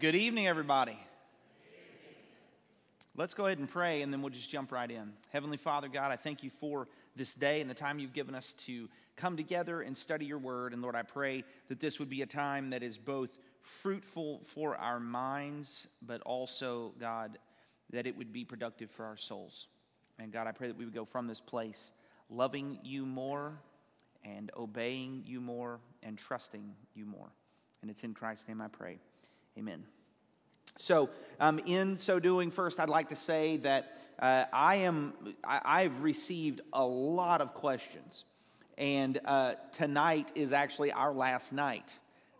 Good evening, everybody. Let's go ahead and pray, and then we'll just jump right in. Heavenly Father, God, I thank you for this day and the time you've given us to come together and study your word. And Lord, I pray that this would be a time that is both fruitful for our minds, but also, God, that it would be productive for our souls. And God, I pray that we would go from this place loving you more and obeying you more and trusting you more. And it's in Christ's name I pray. Amen. So, um, in so doing, first, I'd like to say that uh, I am, I, have received a lot of questions. And uh, tonight is actually our last night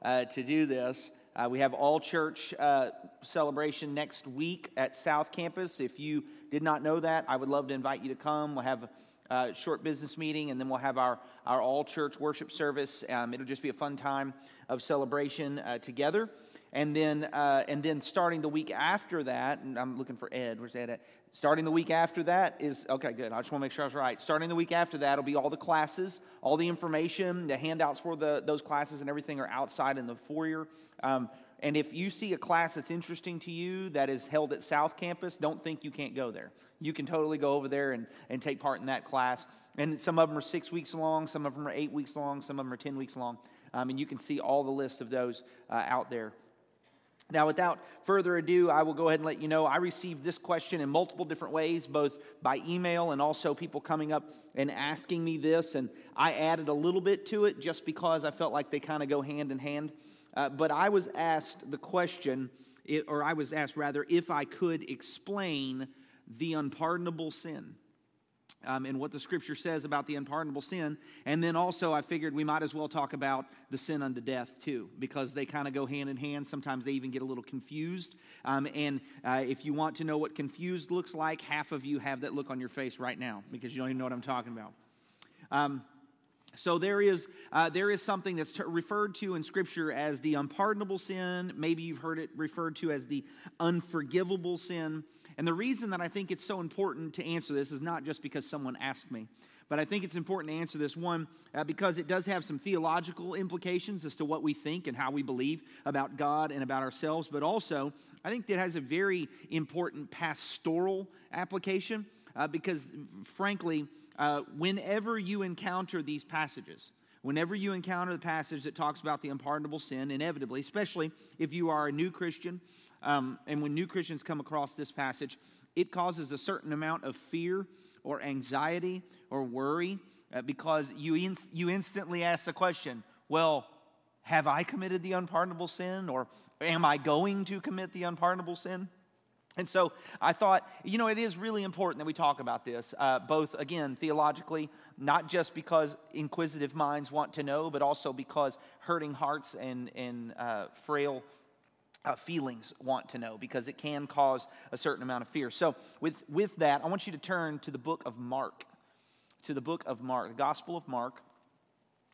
uh, to do this. Uh, we have all church uh, celebration next week at South Campus. If you did not know that, I would love to invite you to come. We'll have a short business meeting, and then we'll have our, our all church worship service. Um, it'll just be a fun time of celebration uh, together. And then, uh, and then starting the week after that, and I'm looking for Ed. Where's Ed at? Starting the week after that is, okay, good. I just want to make sure I was right. Starting the week after that will be all the classes, all the information, the handouts for the, those classes and everything are outside in the foyer. Um, and if you see a class that's interesting to you that is held at South Campus, don't think you can't go there. You can totally go over there and, and take part in that class. And some of them are six weeks long, some of them are eight weeks long, some of them are 10 weeks long. Um, and you can see all the list of those uh, out there. Now, without further ado, I will go ahead and let you know I received this question in multiple different ways, both by email and also people coming up and asking me this. And I added a little bit to it just because I felt like they kind of go hand in hand. Uh, but I was asked the question, or I was asked rather, if I could explain the unpardonable sin. Um, and what the scripture says about the unpardonable sin. And then also, I figured we might as well talk about the sin unto death too, because they kind of go hand in hand. Sometimes they even get a little confused. Um, and uh, if you want to know what confused looks like, half of you have that look on your face right now because you don't even know what I'm talking about. Um, so there is, uh, there is something that's t- referred to in Scripture as the unpardonable sin. Maybe you've heard it referred to as the unforgivable sin. And the reason that I think it's so important to answer this is not just because someone asked me, but I think it's important to answer this one uh, because it does have some theological implications as to what we think and how we believe about God and about ourselves. But also, I think it has a very important pastoral application uh, because, frankly, uh, whenever you encounter these passages, whenever you encounter the passage that talks about the unpardonable sin, inevitably, especially if you are a new Christian, um, and when new Christians come across this passage, it causes a certain amount of fear or anxiety or worry uh, because you, in, you instantly ask the question, well, have I committed the unpardonable sin or am I going to commit the unpardonable sin? And so I thought, you know, it is really important that we talk about this, uh, both, again, theologically, not just because inquisitive minds want to know, but also because hurting hearts and, and uh, frail uh, feelings want to know, because it can cause a certain amount of fear. So, with, with that, I want you to turn to the book of Mark, to the book of Mark, the Gospel of Mark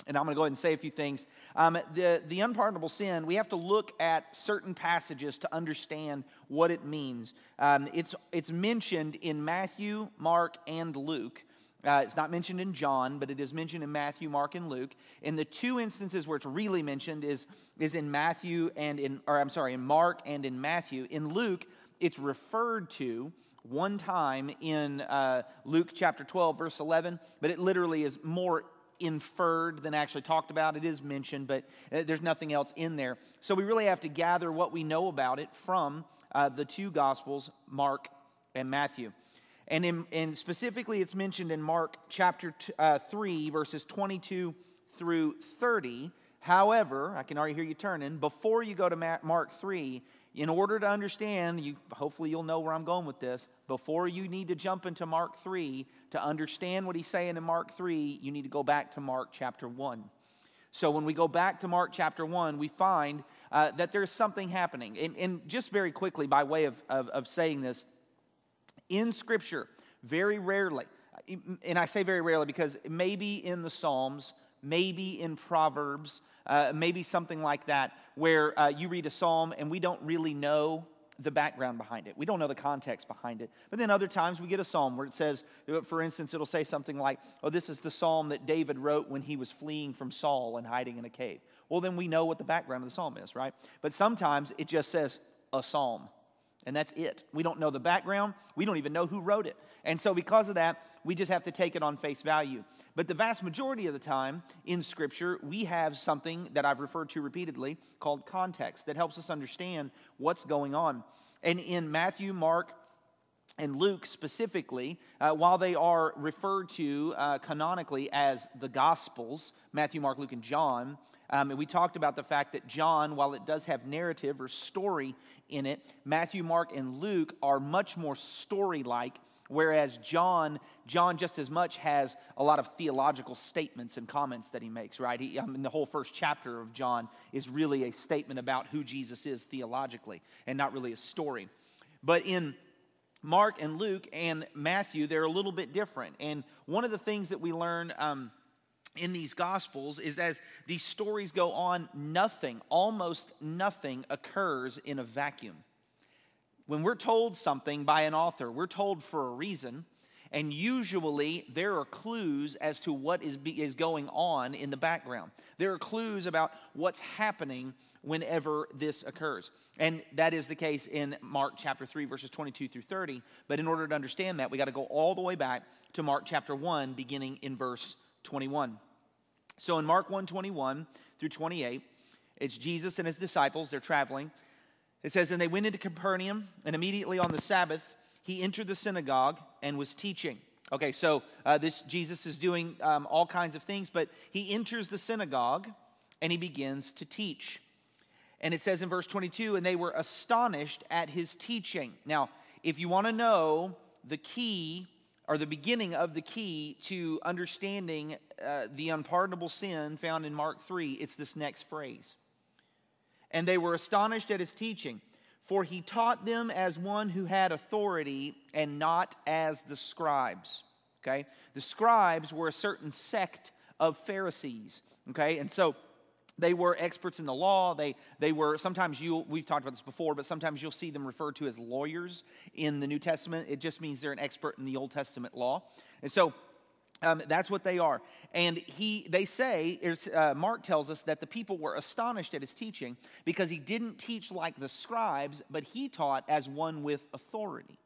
and I'm going to go ahead and say a few things. Um, the, the unpardonable sin, we have to look at certain passages to understand what it means. Um, it's, it's mentioned in Matthew, Mark, and Luke. Uh, it's not mentioned in John, but it is mentioned in Matthew, Mark, and Luke. In the two instances where it's really mentioned is, is in Matthew and in, or I'm sorry, in Mark and in Matthew. In Luke, it's referred to one time in uh, Luke chapter 12, verse 11, but it literally is more inferred than actually talked about. It is mentioned, but uh, there's nothing else in there. So we really have to gather what we know about it from uh, the two Gospels, Mark and Matthew. And, in, and specifically, it's mentioned in Mark chapter t- uh, 3, verses 22 through 30. However, I can already hear you turning. Before you go to Mark 3, in order to understand, you, hopefully you'll know where I'm going with this. Before you need to jump into Mark 3, to understand what he's saying in Mark 3, you need to go back to Mark chapter 1. So when we go back to Mark chapter 1, we find uh, that there's something happening. And, and, just very quickly, by way of, of, of saying this, in Scripture, very rarely, and I say very rarely because maybe in the Psalms, maybe in Proverbs, uh, maybe something like that, where uh, you read a psalm and we don't really know the background behind it. We don't know the context behind it. But then other times we get a psalm where it says, for instance, it'll say something like, oh, this is the psalm that David wrote when he was fleeing from Saul and hiding in a cave. Well, then we know what the background of the psalm is, right? But sometimes it just says a psalm. And that's it. We don't know the background. We don't even know who wrote it. And so, because of that, we just have to take it on face value. But the vast majority of the time in Scripture, we have something that I've referred to repeatedly called context that helps us understand what's going on. And in Matthew, Mark, and Luke specifically, uh, while they are referred to uh, canonically as the Gospels, Matthew, Mark, Luke, and John, um, and we talked about the fact that John, while it does have narrative or story in it, Matthew, Mark, and Luke are much more story like, whereas John, John just as much has a lot of theological statements and comments that he makes, right? He, I mean, the whole first chapter of John is really a statement about who Jesus is theologically and not really a story. But in Mark and Luke and Matthew, they're a little bit different. And one of the things that we learn um, in these Gospels is as these stories go on, nothing, almost nothing, occurs in a vacuum. When we're told something by an author, we're told for a reason. And usually there are clues as to what is, be, is going on in the background. There are clues about what's happening whenever this occurs. And that is the case in Mark chapter 3, verses 22 through 30. But in order to understand that, we got to go all the way back to Mark chapter 1, beginning in verse 21. So in Mark 1 21 through 28, it's Jesus and his disciples, they're traveling. It says, And they went into Capernaum, and immediately on the Sabbath, he entered the synagogue and was teaching. Okay, so uh, this Jesus is doing um, all kinds of things, but he enters the synagogue and he begins to teach. And it says in verse 22, and they were astonished at his teaching. Now, if you want to know the key or the beginning of the key to understanding uh, the unpardonable sin found in Mark 3, it's this next phrase. And they were astonished at his teaching for he taught them as one who had authority and not as the scribes. Okay? The scribes were a certain sect of Pharisees. Okay? And so they were experts in the law. They, they were, sometimes you, we've talked about this before, but sometimes you'll see them referred to as lawyers in the New Testament. It just means they're an expert in the Old Testament law. And so um, that's what they are. And he, they say, uh, Mark tells us that the people were astonished at his teaching because he didn't teach like the scribes, but he taught as one with authority.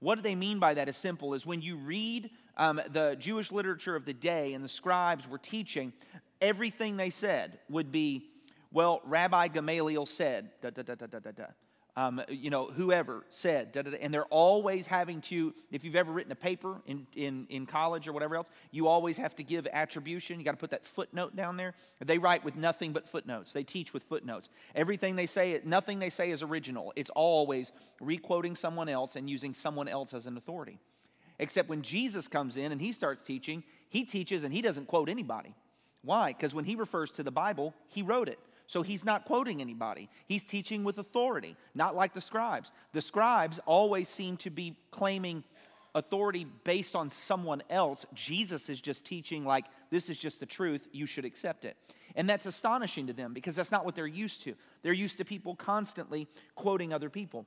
What do they mean by that is simple is when you read um, the Jewish literature of the day and the scribes were teaching, everything they said would be, well, Rabbi Gamaliel said, da, da, da, da, da, da um, you know, whoever said, da, da, da, and they're always having to, if you've ever written a paper in, in, in college or whatever else, you always have to give attribution. You got to put that footnote down there. They write with nothing but footnotes. They teach with footnotes. Everything they say, nothing they say is original. It's always requoting someone else and using someone else as an authority. Except when Jesus comes in and he starts teaching, he teaches and he doesn't quote anybody. Why? Because when he refers to the Bible, he wrote it. So he's not quoting anybody. He's teaching with authority, not like the scribes. The scribes always seem to be claiming authority based on someone else. Jesus is just teaching, like, this is just the truth, you should accept it. And that's astonishing to them because that's not what they're used to. They're used to people constantly quoting other people.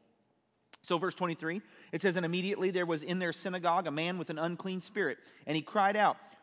So, verse 23, it says, And immediately there was in their synagogue a man with an unclean spirit, and he cried out,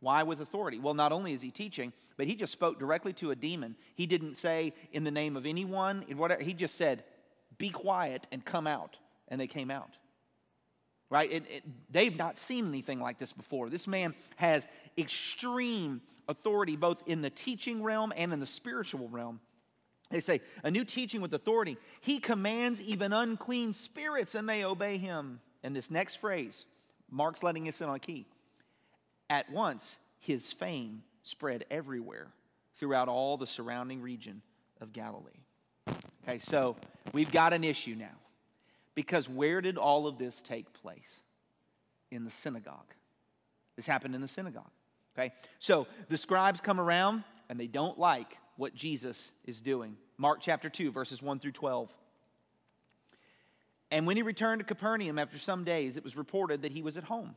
Why with authority? Well, not only is he teaching, but he just spoke directly to a demon. He didn't say in the name of anyone, in whatever. He just said, "Be quiet and come out," and they came out. Right? It, it, they've not seen anything like this before. This man has extreme authority, both in the teaching realm and in the spiritual realm. They say, a new teaching with authority. He commands even unclean spirits, and they obey him. And this next phrase, Mark's letting us in on a key. At once, his fame spread everywhere throughout all the surrounding region of Galilee. Okay, so we've got an issue now. Because where did all of this take place? In the synagogue. This happened in the synagogue. Okay, so the scribes come around and they don't like what Jesus is doing. Mark chapter 2, verses 1 through 12. And when he returned to Capernaum after some days, it was reported that he was at home.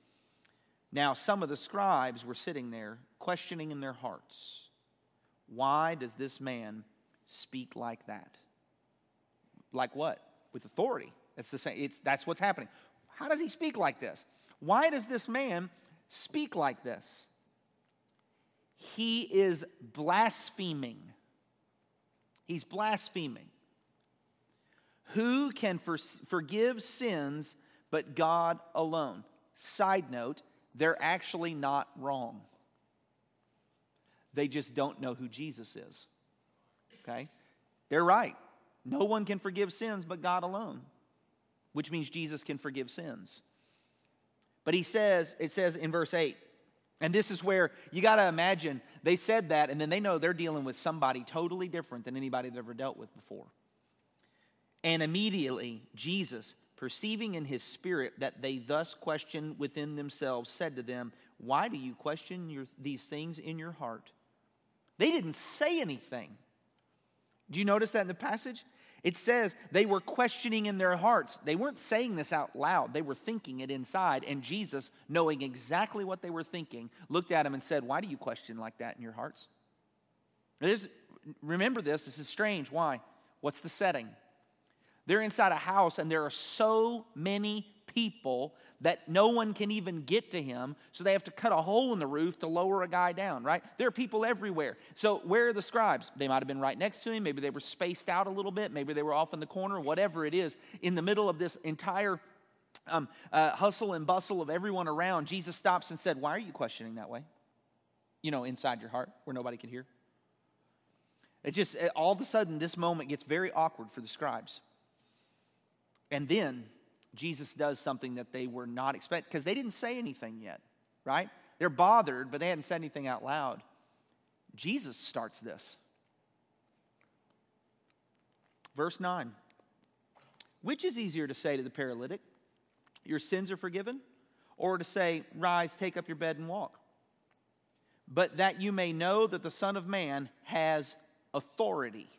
Now, some of the scribes were sitting there, questioning in their hearts, Why does this man speak like that? Like what? With authority. That's, the same, it's, that's what's happening. How does he speak like this? Why does this man speak like this? He is blaspheming. He's blaspheming. Who can for, forgive sins but God alone? Side note, they're actually not wrong. They just don't know who Jesus is. Okay? They're right. No one can forgive sins but God alone, which means Jesus can forgive sins. But he says, it says in verse 8, and this is where you got to imagine they said that, and then they know they're dealing with somebody totally different than anybody they've ever dealt with before. And immediately, Jesus, perceiving in his spirit that they thus questioned within themselves, said to them, Why do you question your, these things in your heart? They didn't say anything. Do you notice that in the passage? It says they were questioning in their hearts. They weren't saying this out loud, they were thinking it inside. And Jesus, knowing exactly what they were thinking, looked at them and said, Why do you question like that in your hearts? remember this, this is strange. Why? What's the setting? They're inside a house, and there are so many people that no one can even get to him, so they have to cut a hole in the roof to lower a guy down, right? There are people everywhere. So, where are the scribes? They might have been right next to him. Maybe they were spaced out a little bit. Maybe they were off in the corner, whatever it is. In the middle of this entire um, uh, hustle and bustle of everyone around, Jesus stops and said, Why are you questioning that way? You know, inside your heart where nobody can hear. It just, all of a sudden, this moment gets very awkward for the scribes. And then Jesus does something that they were not expecting because they didn't say anything yet, right? They're bothered, but they hadn't said anything out loud. Jesus starts this. Verse 9 Which is easier to say to the paralytic, Your sins are forgiven? Or to say, Rise, take up your bed and walk? But that you may know that the Son of Man has authority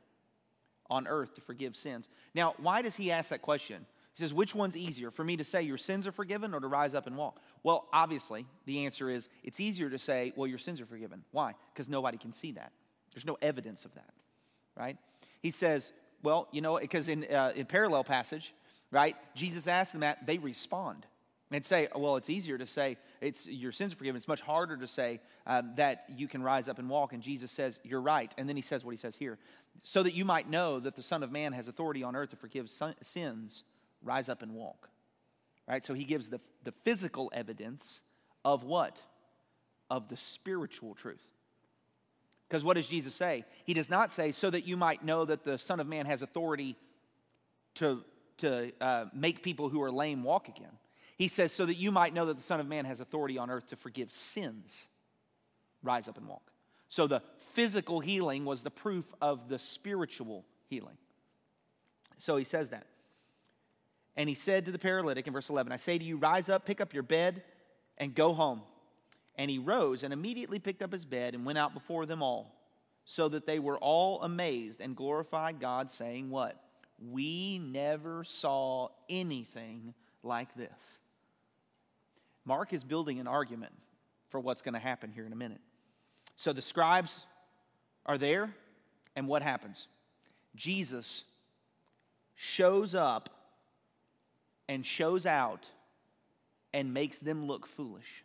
on earth to forgive sins. Now, why does he ask that question? He says, Which one's easier, for me to say your sins are forgiven or to rise up and walk? Well, obviously, the answer is it's easier to say, Well, your sins are forgiven. Why? Because nobody can see that. There's no evidence of that, right? He says, Well, you know, because in, uh, in parallel passage, right, Jesus asks them that, they respond. And say, well, it's easier to say it's your sins are forgiven. It's much harder to say um, that you can rise up and walk. And Jesus says, You're right. And then he says what he says here so that you might know that the Son of Man has authority on earth to forgive sins, rise up and walk. Right? So he gives the, the physical evidence of what? Of the spiritual truth. Because what does Jesus say? He does not say, so that you might know that the Son of Man has authority to, to uh, make people who are lame walk again. He says, so that you might know that the Son of Man has authority on earth to forgive sins, rise up and walk. So the physical healing was the proof of the spiritual healing. So he says that. And he said to the paralytic in verse 11, I say to you, rise up, pick up your bed, and go home. And he rose and immediately picked up his bed and went out before them all, so that they were all amazed and glorified God, saying, What? We never saw anything like this. Mark is building an argument for what's going to happen here in a minute. So the scribes are there, and what happens? Jesus shows up and shows out and makes them look foolish.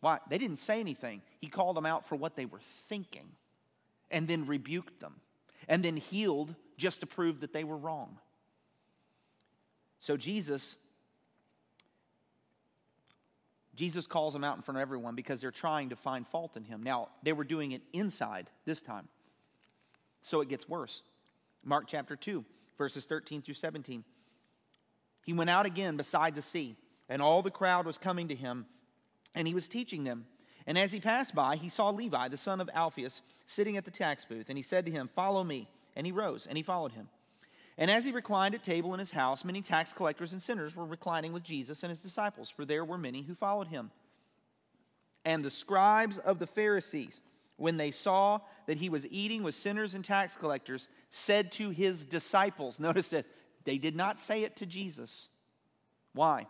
Why? They didn't say anything. He called them out for what they were thinking and then rebuked them and then healed just to prove that they were wrong. So Jesus Jesus calls them out in front of everyone because they're trying to find fault in him. Now, they were doing it inside this time. So it gets worse. Mark chapter 2, verses 13 through 17. He went out again beside the sea, And all the crowd was coming to him, and he was teaching them. And as he passed by, he saw Levi, the son of Alphaeus, sitting at the tax booth. And he said to him, Follow me. And he rose, and he followed him. And as he reclined at table in his house, many tax collectors and sinners were reclining with Jesus and his disciples, for there were many who followed him. And the scribes of the Pharisees, when they saw that he was eating with sinners and tax collectors, said to his disciples, notice that they did not say it to Jesus. Why?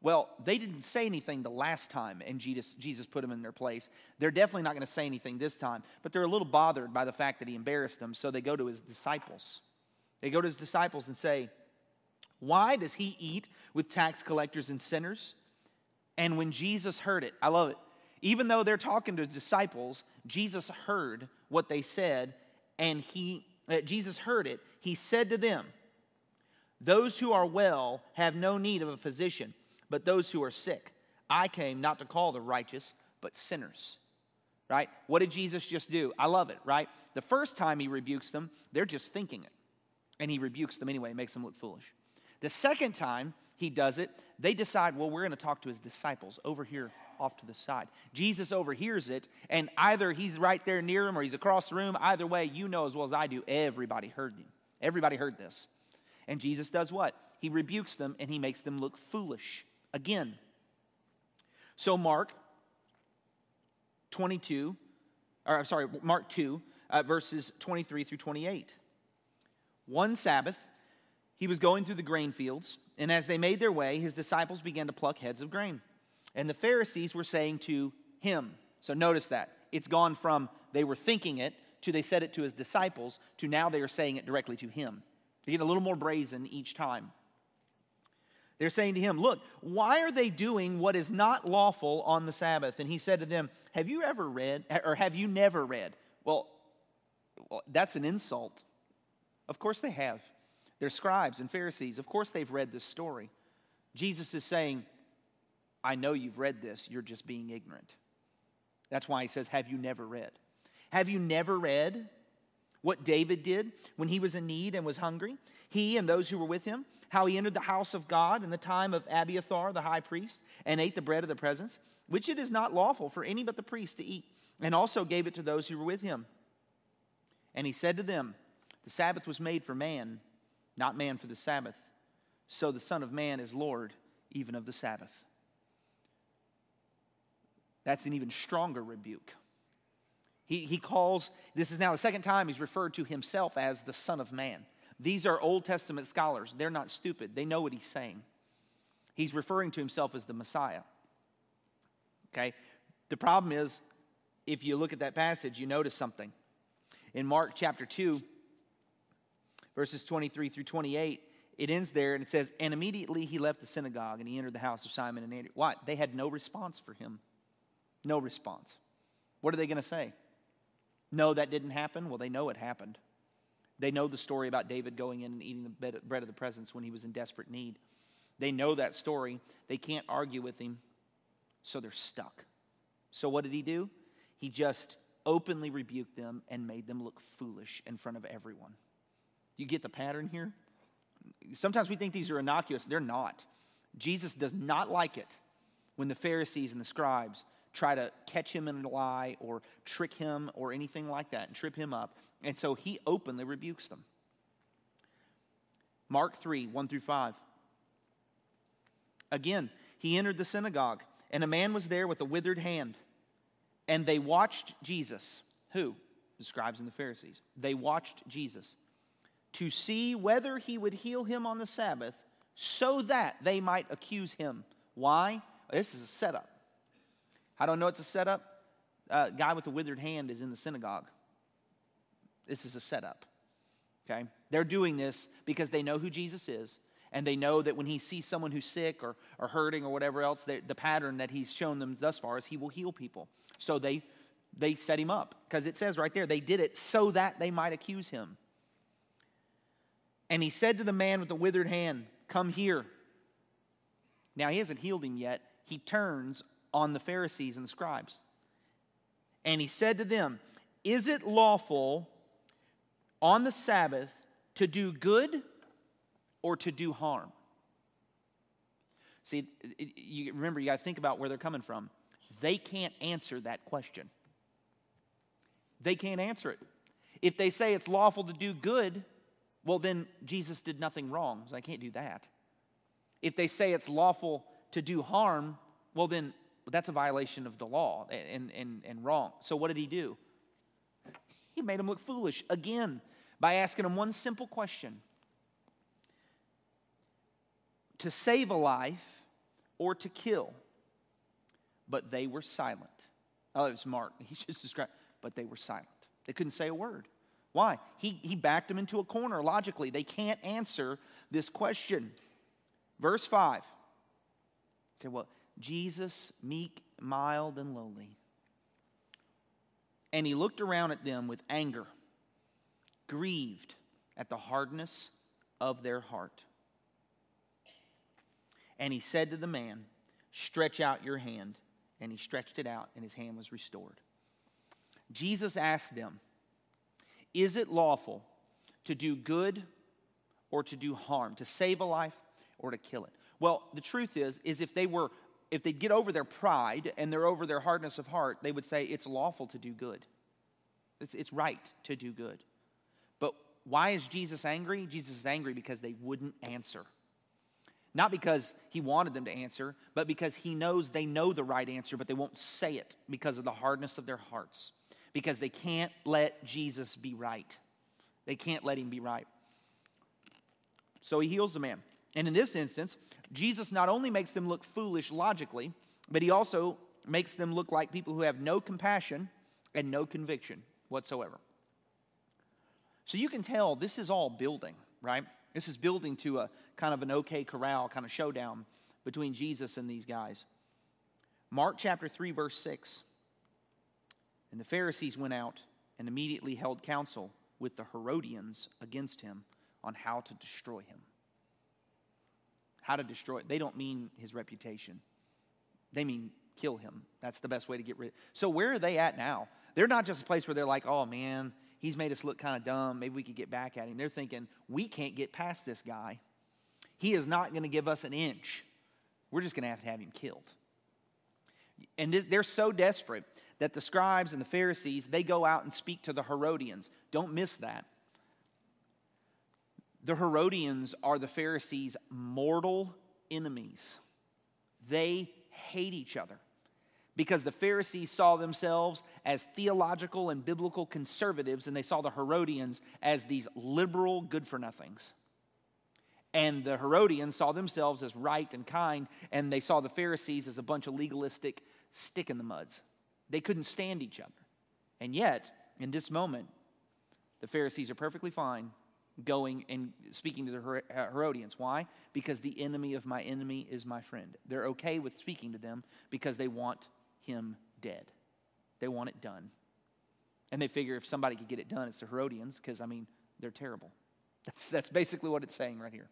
Well, they didn't say anything the last time, and Jesus, Jesus put them in their place. They're definitely not going to say anything this time, but they're a little bothered by the fact that he embarrassed them, so they go to his disciples. They go to his disciples and say, Why does he eat with tax collectors and sinners? And when Jesus heard it, I love it. Even though they're talking to disciples, Jesus heard what they said, and he, uh, Jesus heard it. He said to them, Those who are well have no need of a physician but those who are sick. I came not to call the righteous, but sinners. Right? What did Jesus just do? I love it, right? The first time he rebukes them, they're just thinking it. And he rebukes them anyway, makes them look foolish. The second time he does it, they decide, well, we're going to talk to his disciples over here off to the side. Jesus overhears it, and either he's right there near him or he's across the room. Either way, you know as well as I do, everybody heard him. Everybody heard this. And Jesus does what? He rebukes them and he makes them look foolish again. So, Mark 22, or I'm sorry, Mark 2, uh, verses 23 through 28. One Sabbath, he was going through the grain fields, and as they made their way, his disciples began to pluck heads of grain. And the Pharisees were saying to him, so notice that. It's gone from they were thinking it to they said it to his disciples to now they are saying it directly to him. They get a little more brazen each time. They're saying to him, Look, why are they doing what is not lawful on the Sabbath? And he said to them, Have you ever read, or have you never read? Well, that's an insult. Of course they have. They're scribes and Pharisees. Of course they've read this story. Jesus is saying, I know you've read this, you're just being ignorant. That's why he says, Have you never read? Have you never read what David did when he was in need and was hungry? He and those who were with him how he entered the house of God in the time of Abiathar the high priest and ate the bread of the presence, which it is not lawful for any but the priest to eat, and also gave it to those who were with him. And he said to them, The Sabbath was made for man, not man for the Sabbath. So the Son of Man is Lord even of the Sabbath. That's an even stronger rebuke. He, he calls, this is now the second time he's referred to himself as the Son of Man. These are Old Testament scholars. They're not stupid, they know what he's saying. He's referring to himself as the Messiah. Okay? The problem is, if you look at that passage, you notice something. In Mark chapter 2, verses 23 through 28, it ends there and it says, And immediately he left the synagogue and he entered the house of Simon and Andrew. Why? They had no response for him. No response. What are they going to say? No, that didn't happen? Well, they know it happened. They know the story about David going in and eating the bread of the presence when he was in desperate need. They know that story. They can't argue with him, so they're stuck. So, what did he do? He just openly rebuked them and made them look foolish in front of everyone. You get the pattern here? Sometimes we think these are innocuous. They're not. Jesus does not like it when the Pharisees and the scribes try to catch him in a lie or trick him or anything like that and trip him up. And so he openly rebukes them. Mark 3 1 through 5. Again, he entered the synagogue, and a man was there with a withered hand. And they watched Jesus. Who? The scribes and the Pharisees. They watched Jesus to see whether he would heal him on the Sabbath so that they might accuse him. Why? This is a setup. I don't know it's a setup. Uh, guy with a withered hand is in the synagogue. This is a setup. Okay? They're doing this because they know who Jesus is, and they know that when he sees someone who's sick or, or hurting or whatever else, they, the pattern that he's shown them thus far is he will heal people. So they, they set him up because it says right there, they did it so that they might accuse him. And he said to the man with the withered hand, Come here. Now, he hasn't healed him yet. He turns on the Pharisees and the scribes. And he said to them, Is it lawful on the Sabbath to do good or to do harm? See, you remember, you got to think about where they're coming from. They can't answer that question. They can't answer it. If they say it's lawful to do good, well, then Jesus did nothing wrong, so I can't do that. If they say it's lawful to do harm, well, then that's a violation of the law and, and, and wrong. So what did he do? He made them look foolish again by asking them one simple question to save a life or to kill. But they were silent. Oh, it was Mark. He just described, but they were silent. They couldn't say a word. Why? He, he backed them into a corner logically. They can't answer this question. Verse 5. Say, well, Jesus, meek, mild, and lowly. And he looked around at them with anger, grieved at the hardness of their heart. And he said to the man, Stretch out your hand. And he stretched it out, and his hand was restored. Jesus asked them, Is it lawful to do good or to do harm, to save a life or to kill it? Well, the truth is, is if they were, if they get over their pride and they're over their hardness of heart, they would say it's lawful to do good. It's, it's right to do good. But why is Jesus angry? Jesus is angry because they wouldn't answer. Not because he wanted them to answer, but because he knows they know the right answer, but they won't say it because of the hardness of their hearts because they can't let Jesus be right. They can't let him be right. So he heals the man. And in this instance, Jesus not only makes them look foolish logically, but he also makes them look like people who have no compassion and no conviction whatsoever. So you can tell this is all building, right? This is building to a kind of an OK corral kind of showdown between Jesus and these guys. Mark chapter 3, verse 6. And the Pharisees went out and immediately held counsel with the Herodians against him on how to destroy him. How to destroy it. They don't mean his reputation. They mean kill him. That's the best way to get rid. So where are they at now? They're not just a place where they're like, "Oh man, he's made us look kind of dumb. Maybe we could get back at him." They're thinking, "We can't get past this guy. He is not going to give us an inch. We're just going to have to have him killed." And this, they're so desperate that the scribes and the Pharisees, they go out and speak to the Herodians. Don't miss that. The Herodians are the Pharisees' mortal enemies. They hate each other because the Pharisees saw themselves as theological and biblical conservatives, and they saw the Herodians as these liberal good for nothings. And the Herodians saw themselves as right and kind, and they saw the Pharisees as a bunch of legalistic stick in the muds. They couldn't stand each other. And yet, in this moment, the Pharisees are perfectly fine going and speaking to the uh, Herodians. Why? Because the enemy of my enemy is my friend. They're okay with speaking to them because they want him dead. They want it done. And they figure if somebody could get it done, it's the Herodians, because, I mean, they're terrible. That's, that's basically what it's saying right here.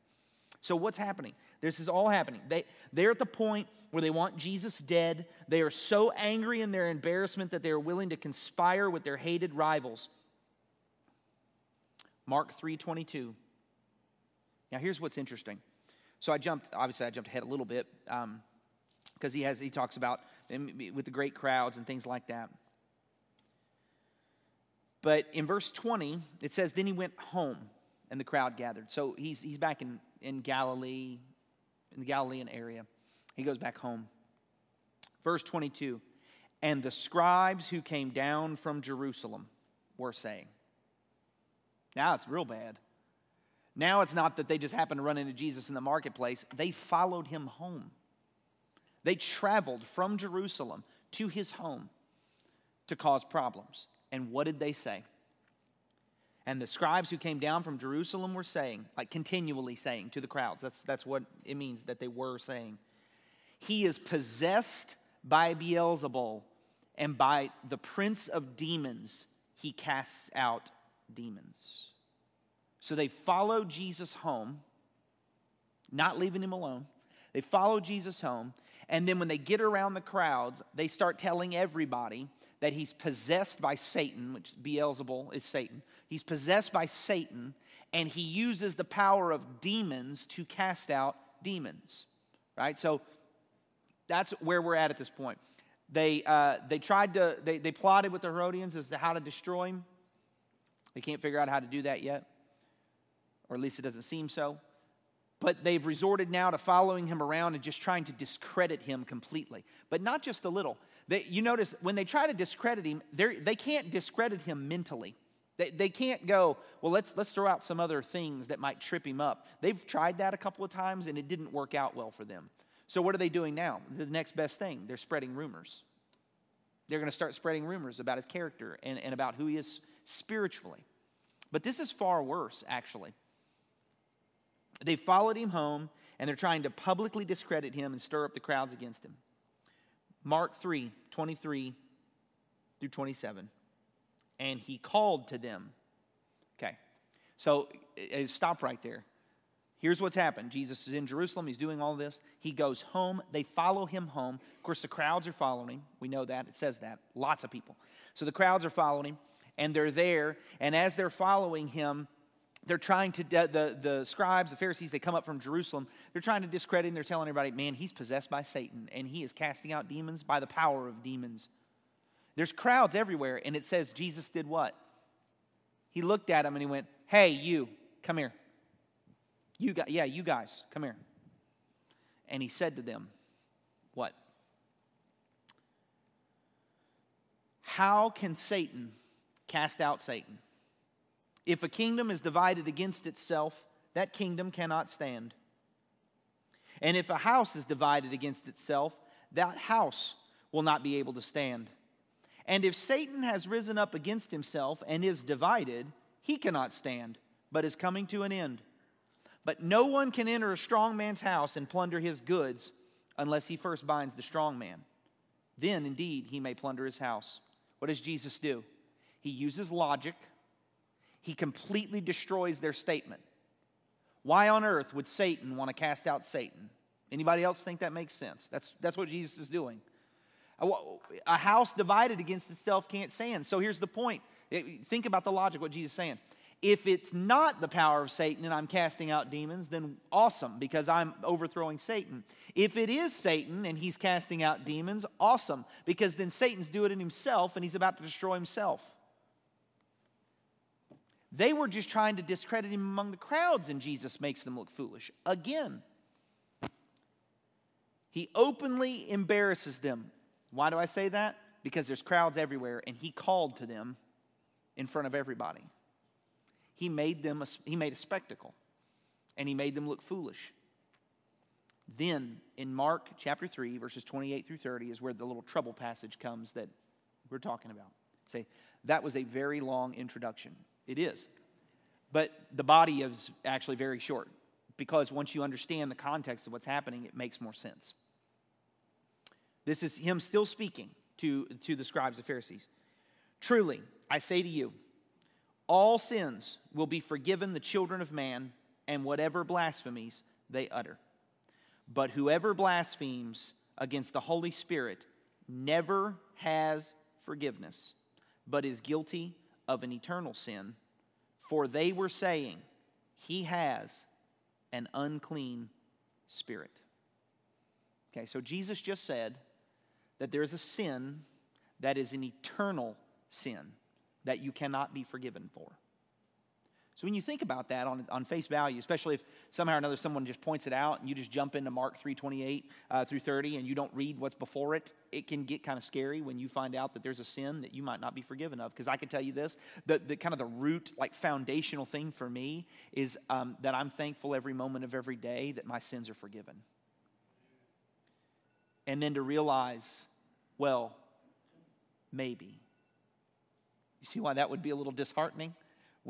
So, what's happening? This is all happening. They, they're at the point where they want Jesus dead. They are so angry in their embarrassment that they are willing to conspire with their hated rivals. Mark 3:22. Now, here's what's interesting. So I jumped. Obviously, I jumped ahead a little bit because um, he has. He talks about with the great crowds and things like that. But in verse 20, it says, "Then he went home, and the crowd gathered." So he's he's back in in Galilee, in the Galilean area. He goes back home. Verse 22 And the scribes who came down from Jerusalem were saying, Now it's real bad. Now it's not that they just happened to run into Jesus in the marketplace, they followed him home. They traveled from Jerusalem to his home to cause problems. And what did they say? And the scribes who came down from Jerusalem were saying, like continually saying to the crowds, that's, that's what it means that they were saying, He is possessed by Beelzebul, and by the prince of demons, he casts out demons. So they follow Jesus home, not leaving him alone. They follow Jesus home, and then when they get around the crowds, they start telling everybody that he's possessed by Satan, which Beelzebul is Satan. He's possessed by Satan, and he uses the power of demons to cast out demons. right? So that's where we're at at this point. They, uh, they tried to, they, they plotted with the Herodians as to how to destroy him. They can't figure out how to do that yet, or at least it doesn't seem so. But they've resorted now to following him around and just trying to discredit him completely. But not just a little. They, you notice when they try to discredit him, they can't discredit him mentally. They, they can't go, well, let's, let's throw out some other things that might trip him up. They've tried that a couple of times and it didn't work out well for them. So, what are they doing now? The next best thing they're spreading rumors. They're going to start spreading rumors about his character and, and about who he is spiritually. But this is far worse, actually. They followed him home and they're trying to publicly discredit him and stir up the crowds against him. Mark 3 23 through 27. And he called to them. Okay, so stop right there. Here's what's happened Jesus is in Jerusalem. He's doing all this. He goes home. They follow him home. Of course, the crowds are following him. We know that. It says that. Lots of people. So the crowds are following him, and they're there. And as they're following him, they're trying to, the, the scribes, the Pharisees, they come up from Jerusalem. They're trying to discredit him. They're telling everybody, man, he's possessed by Satan, and he is casting out demons by the power of demons. There's crowds everywhere, and it says Jesus did what? He looked at them and he went, hey, you, come here. You guys, yeah, you guys, come here. And he said to them, What? How can Satan cast out Satan? If a kingdom is divided against itself, that kingdom cannot stand. And if a house is divided against itself, that house will not be able to stand. And if Satan has risen up against himself and is divided, he cannot stand, but is coming to an end. But no one can enter a strong man's house and plunder his goods unless he first binds the strong man. Then, indeed, he may plunder his house. What does Jesus do? He uses logic, he completely destroys their statement. Why on earth would Satan want to cast out Satan? Anybody else think that makes sense? That's, that's what Jesus is doing. A, a house divided against itself can't stand. So here's the point. Eh, think about the logic, what Jesus is saying. If it's not the power of Satan and I'm casting out demons, then awesome, because I'm overthrowing Satan. If it is Satan and he's casting out demons, awesome, because then Satan's doing it himself and he's about to destroy himself. They were just trying to discredit him among the crowds, and Jesus makes them look foolish. Again, he openly embarrasses them. Why do I say that? Because there's crowds everywhere, and he called to them in front of everybody. He made them a, he made a spectacle and he made them look foolish. Then in Mark chapter 3 verses 28 through 30 is where the little trouble passage comes that we're talking about. Say that was a very long introduction. It is. But the body is actually very short because once you understand the context of what's happening, it makes more sense. This is him still speaking to, to the scribes and Pharisees. Truly, I say to you, all sins will be forgiven the children of man and whatever blasphemies they utter. But whoever blasphemes against the Holy Spirit never has forgiveness, but is guilty of an eternal sin. For they were saying, He has an unclean spirit. Okay, so Jesus just said that there is a sin that is an eternal sin that you cannot be forgiven for. So when you think about that on, on face value, especially if somehow or another someone just points it out and you just jump into Mark 3.28 uh, through 30 and you don't read what's before it, it can get kind of scary when you find out that there's a sin that you might not be forgiven of. Because I can tell you this, the, the kind of the root, like foundational thing for me is um, that I'm thankful every moment of every day that my sins are forgiven. And then to realize, well, maybe you see why that would be a little disheartening?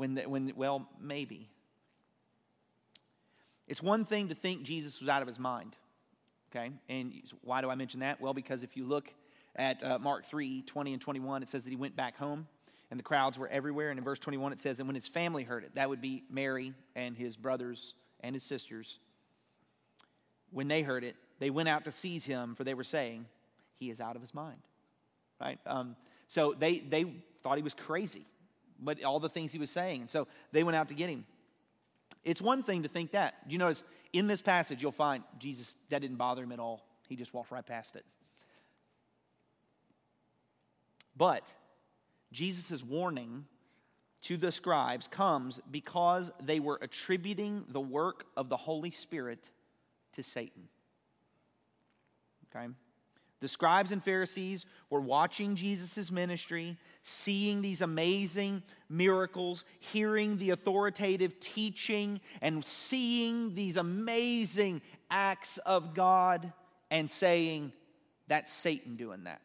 When, the, when well, maybe. It's one thing to think Jesus was out of his mind, okay? And why do I mention that? Well, because if you look at uh, Mark 3 20 and 21, it says that he went back home and the crowds were everywhere. And in verse 21, it says, And when his family heard it, that would be Mary and his brothers and his sisters, when they heard it, they went out to seize him, for they were saying, He is out of his mind. Right? Um, so they, they thought he was crazy, but all the things he was saying. And so they went out to get him. It's one thing to think that. You notice in this passage, you'll find Jesus, that didn't bother him at all. He just walked right past it. But Jesus' warning to the scribes comes because they were attributing the work of the Holy Spirit to Satan. Okay? The scribes and Pharisees were watching Jesus' ministry, seeing these amazing miracles, hearing the authoritative teaching, and seeing these amazing acts of God, and saying, That's Satan doing that.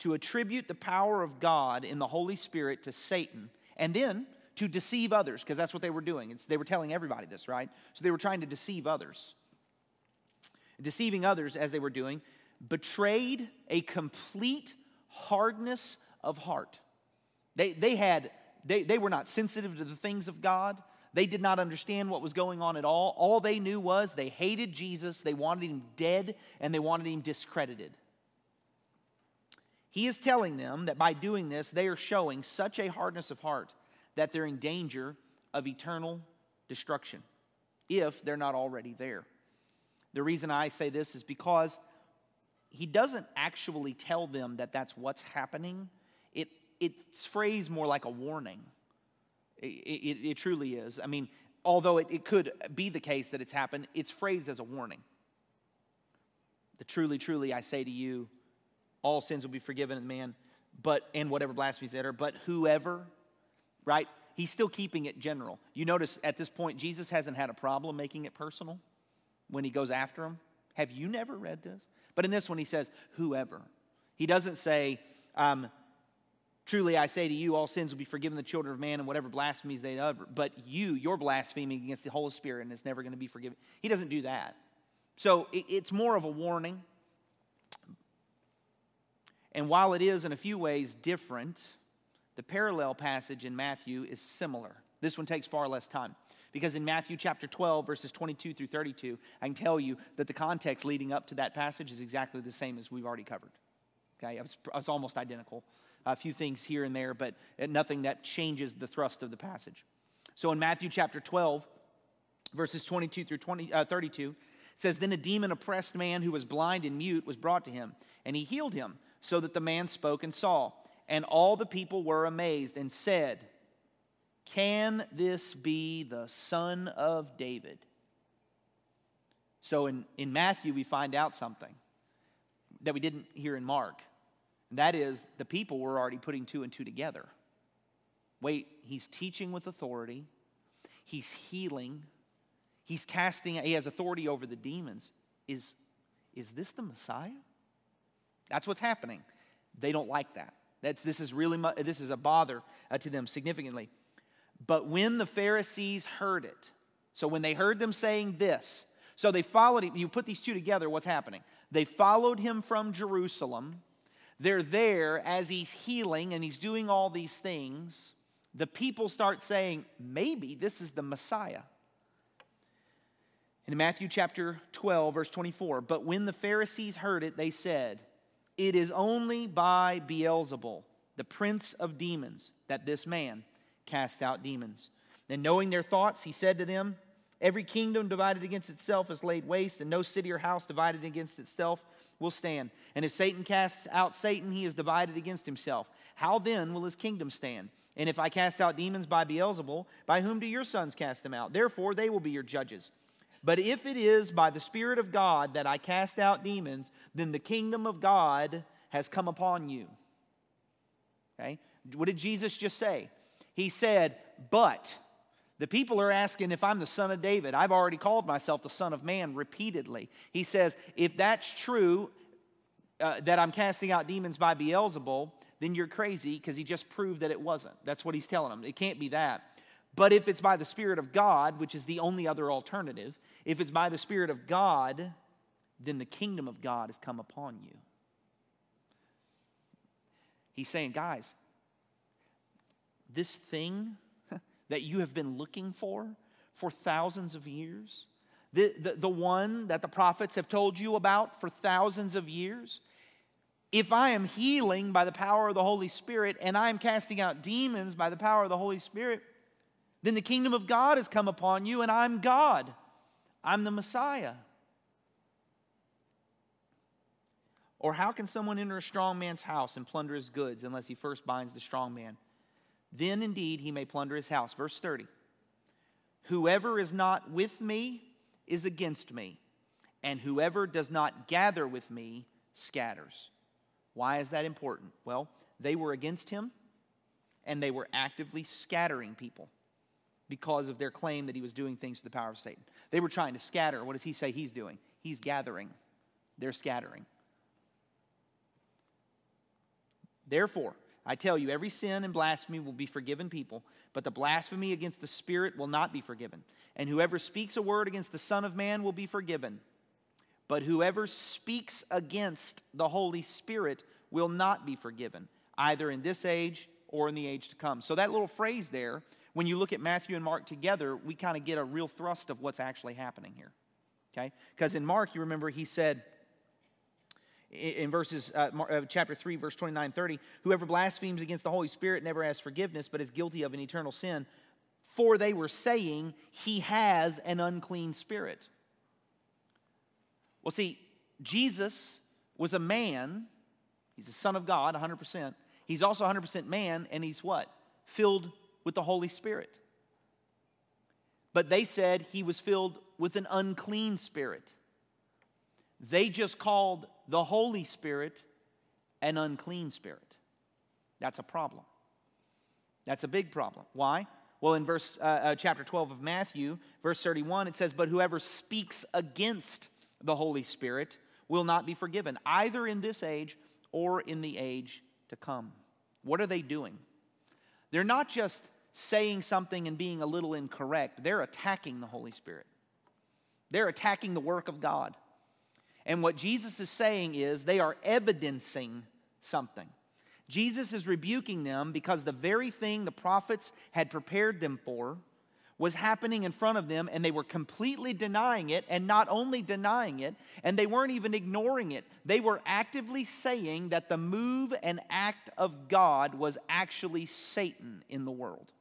To attribute the power of God in the Holy Spirit to Satan, and then to deceive others, because that's what they were doing. It's, they were telling everybody this, right? So they were trying to deceive others deceiving others as they were doing, betrayed a complete hardness of heart. They, they, had, they, they were not sensitive to the things of God. They did not understand what was going on at all. All they knew was they hated Jesus, they wanted him dead, and they wanted him discredited. He is telling them that by doing this, they are showing such a hardness of heart that they're in danger of eternal destruction if they're not already there. The reason I say this is because he doesn't actually tell them that that's what's happening. It, it's phrased more like a warning. It, it, it truly is. I mean, although it, it could be the case that it's happened, it's phrased as a warning. The truly, truly, I say to you, all sins will be forgiven man, but and whatever blasphemies that are, but whoever, right? He's still keeping it general. You notice at this point, Jesus hasn't had a problem making it personal when he goes after them? Have you never read this? But in this one, he says, whoever. He doesn't say, um, Truly I say to you, all sins will be forgiven the children of man and whatever blasphemies they utter. But you, you're blaspheming against the Holy Spirit and it's never going to be forgiven. He doesn't do that. So it, it's more of a warning. And while it is in a few ways different, the parallel passage in Matthew is similar. This one takes far less time. Because in Matthew chapter 12, verses 22 through 32, I can tell you that the context leading up to that passage is exactly the same as we've already covered. Okay, it's, it's almost identical. A few things here and there, but nothing that changes the thrust of the passage. So in Matthew chapter 12, verses 22 through 20, uh, 32, says, Then a demon oppressed man who was blind and mute was brought to him, and he healed him, so that the man spoke and saw. And all the people were amazed and said, can this be the son of David? So in, in Matthew, we find out something that we didn't hear in Mark. And that is, the people were already putting two and two together. Wait, he's teaching with authority, he's healing, he's casting, he has authority over the demons. Is, is this the Messiah? That's what's happening. They don't like that. That's, this is really this is a bother uh, to them significantly. But when the Pharisees heard it, so when they heard them saying this, so they followed him. You put these two together, what's happening? They followed him from Jerusalem. They're there as he's healing and he's doing all these things. The people start saying, maybe this is the Messiah. In Matthew chapter 12, verse 24, but when the Pharisees heard it, they said, It is only by Beelzebul, the prince of demons, that this man cast out demons. Then, knowing their thoughts, he said to them, Every kingdom divided against itself is laid waste, and no city or house divided against itself will stand. And if Satan casts out Satan, he is divided against himself. How then will his kingdom stand? And if I cast out demons by Beelzebul, by whom do your sons cast them out? Therefore, they will be your judges. But if it is by the Spirit of God that I cast out demons, then the kingdom of God has come upon you. Okay? What did Jesus just say? He said, But the people are asking if I'm the son of David. I've already called myself the son of man repeatedly. He says, If that's true, uh, that I'm casting out demons by Beelzebul, then you're crazy because he just proved that it wasn't. That's what he's telling them. It can't be that. But if it's by the Spirit of God, which is the only other alternative, if it's by the Spirit of God, then the kingdom of God has come upon you. He's saying, guys, this thing that you have been looking for for thousands of years, the, the, the one that the prophets have told you about for thousands of years, if I am healing by the power of the Holy Spirit and I am casting out demons by the power of the Holy Spirit, then the kingdom of God has come upon you, and I'm God. I'm the Messiah. Or how can someone enter a strong man's house and plunder his goods unless he first binds the strong man? Then indeed he may plunder his house. Verse 30 Whoever is not with me is against me, and whoever does not gather with me scatters. Why is that important? Well, they were against him, and they were actively scattering people because of their claim that he was doing things to the power of Satan. They were trying to scatter. What does he say he's doing? He's gathering, they're scattering. Therefore, I tell you, every sin and blasphemy will be forgiven people, but the blasphemy against the Spirit will not be forgiven. And whoever speaks a word against the Son of Man will be forgiven. But whoever speaks against the Holy Spirit will not be forgiven, either in this age or in the age to come. So, that little phrase there, when you look at Matthew and Mark together, we kind of get a real thrust of what's actually happening here. Okay? Because in Mark, you remember he said, in verses uh, uh, chapter 3 verse 29 30 whoever blasphemes against the holy spirit never has forgiveness but is guilty of an eternal sin for they were saying he has an unclean spirit. Well see jesus was a man. He's the son of god 100% he's also 100% man and he's what? Filled with the holy spirit. But they said he was filled with an unclean spirit. They just called the Holy Spirit an unclean spirit. That's a problem. That's a big problem. Why? Well, in verse uh, uh, chapter 12 of Matthew, verse 31, it says, But whoever speaks against the Holy Spirit will not be forgiven, either in this age or in the age to come. What are they doing? They're not just saying something and being a little incorrect, they're attacking the Holy Spirit. They're attacking the work of God. And what Jesus is saying is they are evidencing something. Jesus is rebuking them because the very thing the prophets had prepared them for was happening in front of them, and they were completely denying it, and not only denying it, and they weren't even ignoring it. They were actively saying that the move and act of God was actually Satan in the world.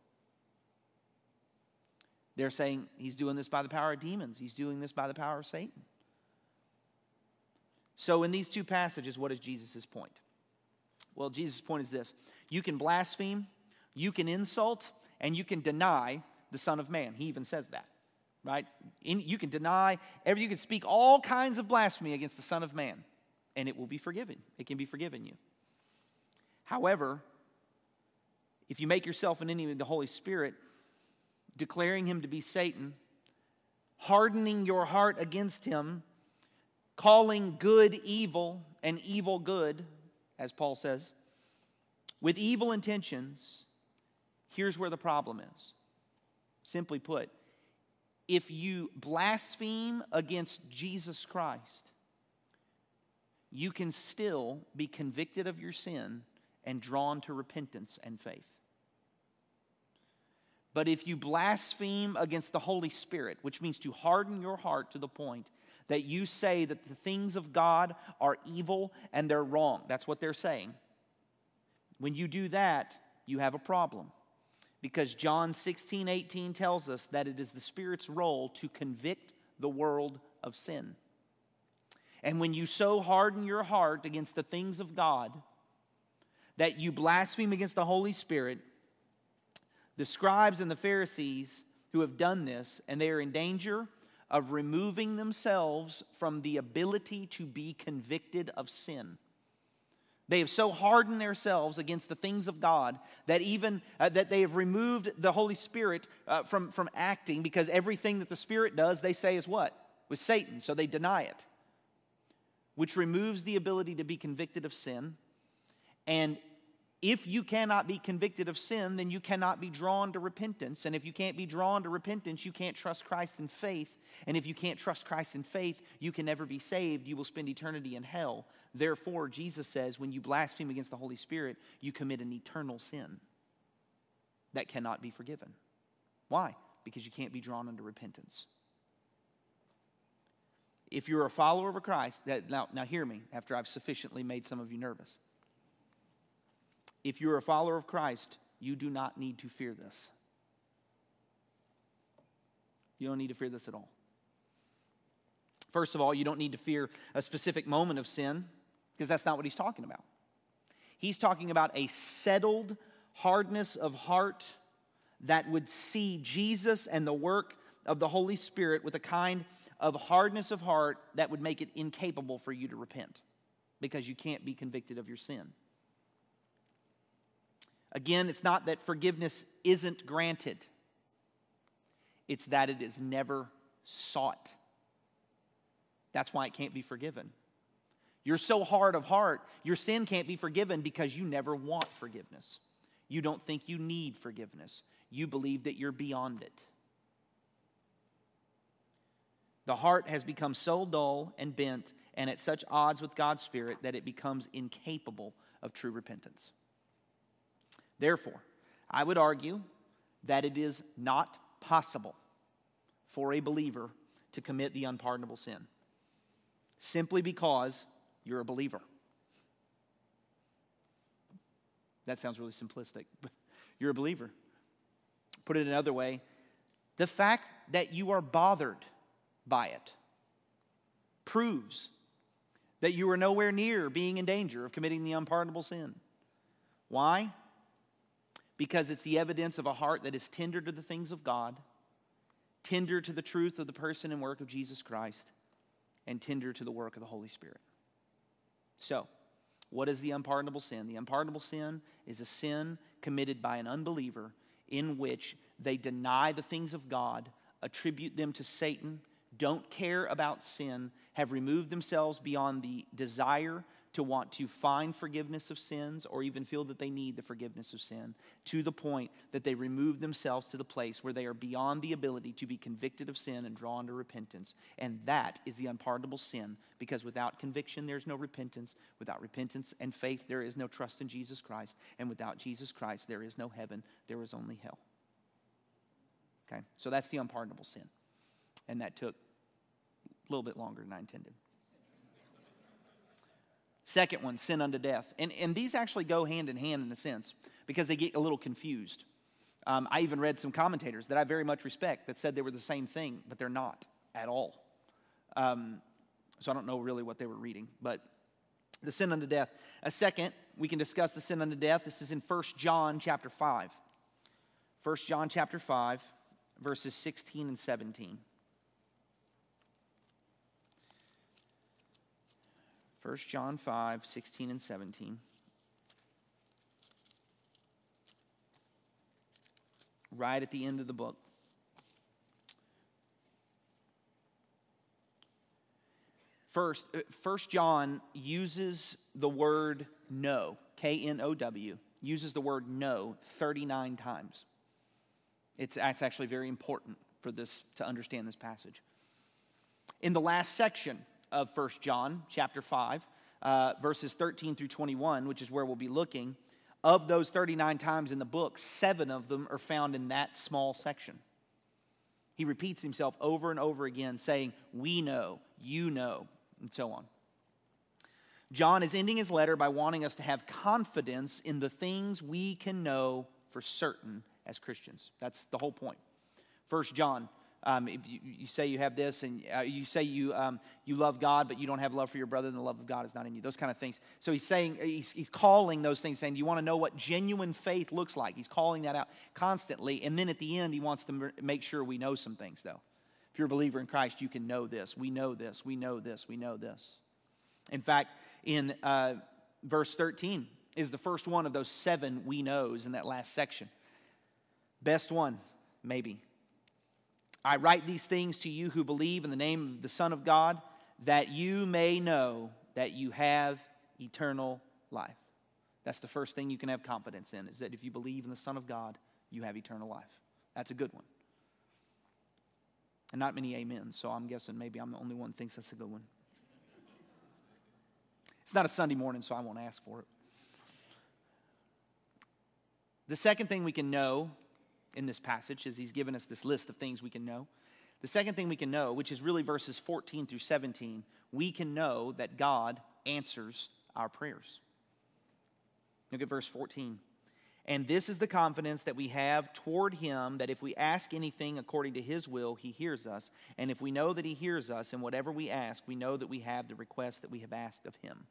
They're saying he's doing this by the power of demons, he's doing this by the power of Satan. So, in these two passages, what is Jesus' point? Well, Jesus' point is this you can blaspheme, you can insult, and you can deny the Son of Man. He even says that, right? In, you can deny, every, you can speak all kinds of blasphemy against the Son of Man, and it will be forgiven. It can be forgiven you. However, if you make yourself an enemy of the Holy Spirit, declaring him to be Satan, hardening your heart against him, calling good evil and evil good, as Paul says, with evil intentions, here's where the problem is. Simply put, if you blaspheme against Jesus Christ, you can still be convicted of your sin and drawn to repentance and faith. But if you blaspheme against the Holy Spirit, which means to harden your heart to the point that you say that the things of God are evil and they're wrong. That's what they're saying. When you do that, you have a problem. Because John 16, 18 tells us that it is the Spirit's role to convict the world of sin. And when you so harden your heart against the things of God that you blaspheme against the Holy Spirit, the scribes and the Pharisees who have done this, and they are in danger of removing themselves from the ability to be convicted of sin. They have so hardened themselves against the things of God that even uh, that they have removed the Holy Spirit uh, from, from acting because everything that the Spirit does, they say is what? With Satan, so they deny it. Which removes the ability to be convicted of sin and if you cannot be convicted of sin, then you cannot be drawn to repentance. And if you can't be drawn to repentance, you can't trust Christ in faith. And if you can't trust Christ in faith, you can never be saved. You will spend eternity in hell. Therefore, Jesus says, when you blaspheme against the Holy Spirit, you commit an eternal sin that cannot be forgiven. Why? Because you can't be drawn unto repentance. If you're a follower of Christ, that, now, now hear me after I've sufficiently made some of you nervous. If you're a follower of Christ, you do not need to fear this. You don't need to fear this at all. First of all, you don't need to fear a specific moment of sin because that's not what he's talking about. He's talking about a settled hardness of heart that would see Jesus and the work of the Holy Spirit with a kind of hardness of heart that would make it incapable for you to repent because you can't be convicted of your sin. Again, it's not that forgiveness isn't granted, it's that it is never sought. That's why it can't be forgiven. You're so hard of heart, your sin can't be forgiven because you never want forgiveness. You don't think you need forgiveness. You believe that you're beyond it. The heart has become so dull and bent and at such odds with God's Spirit that it becomes incapable of true repentance. Therefore, I would argue that it is not possible for a believer to commit the unpardonable sin simply because you're a believer. That sounds really simplistic, but you're a believer. Put it another way the fact that you are bothered by it proves that you are nowhere near being in danger of committing the unpardonable sin. Why? Because it's the evidence of a heart that is tender to the things of God, tender to the truth of the person and work of Jesus Christ, and tender to the work of the Holy Spirit. So, what is the unpardonable sin? The unpardonable sin is a sin committed by an unbeliever in which they deny the things of God, attribute them to Satan, don't care about sin, have removed themselves beyond the desire to want to find forgiveness of sins or even feel that they need the forgiveness of sin to the point that they remove themselves to the place where they are beyond the ability to be convicted of sin and drawn to repentance. And that is the unpardonable sin because without conviction, there's no repentance. Without repentance and faith, there is no trust in Jesus Christ. And without Jesus Christ, there is no heaven, there is only hell. Okay, so that's the unpardonable sin. And that took a little bit longer than I intended. Second one, sin unto death. And, and these actually go hand in hand in a sense because they get a little confused. Um, I even read some commentators that I very much respect that said they were the same thing, but they're not at all. Um, so I don't know really what they were reading, but the sin unto death. A second, we can discuss the sin unto death. This is in 1 John chapter 5. 1 John chapter 5, verses 16 and 17. 1 John 5, 16 and 17. Right at the end of the book. First, uh, First John uses the word know, K N O W, uses the word know 39 times. It's, it's actually very important for this to understand this passage. In the last section, of First John chapter 5, uh, verses 13 through 21, which is where we'll be looking, of those 39 times in the book, seven of them are found in that small section. He repeats himself over and over again, saying, We know, you know, and so on. John is ending his letter by wanting us to have confidence in the things we can know for certain as Christians. That's the whole point. First John um, you, you, say you have this and uh, you say you, um, you love God, but you don't have love for your brother, and the love of God is not in you. Those kind of things. So he's saying, he's, he's calling those things, saying, you want to know what genuine faith looks like? He's calling that out constantly. And then at the end, he wants to make sure we know some things, though. If you're a believer in Christ, you can know this. We know this. We know this. We know this. In fact, in uh, verse 13 is the first one of those seven we knows in that last section. Best one, maybe. I write these things to you who believe in the name of the Son of God, that you may know that you have eternal life. That's the first thing you can have confidence in, is that if you believe in the Son of God, you have eternal life. That's a good one. And not many amens, so I'm guessing maybe I'm the only one thinks that's a good one. It's not a Sunday morning, so I won't ask for it. The second thing we can know in this passage as he's given us this list of things we can know. The second thing we can know, which is really verses 14 through 17, we can know that God answers our prayers. Look at verse 14. And this is the confidence that we have toward him that if we ask anything according to his will, he hears us. And if we know that he hears us in whatever we ask, we know that we have the request that we have asked of him.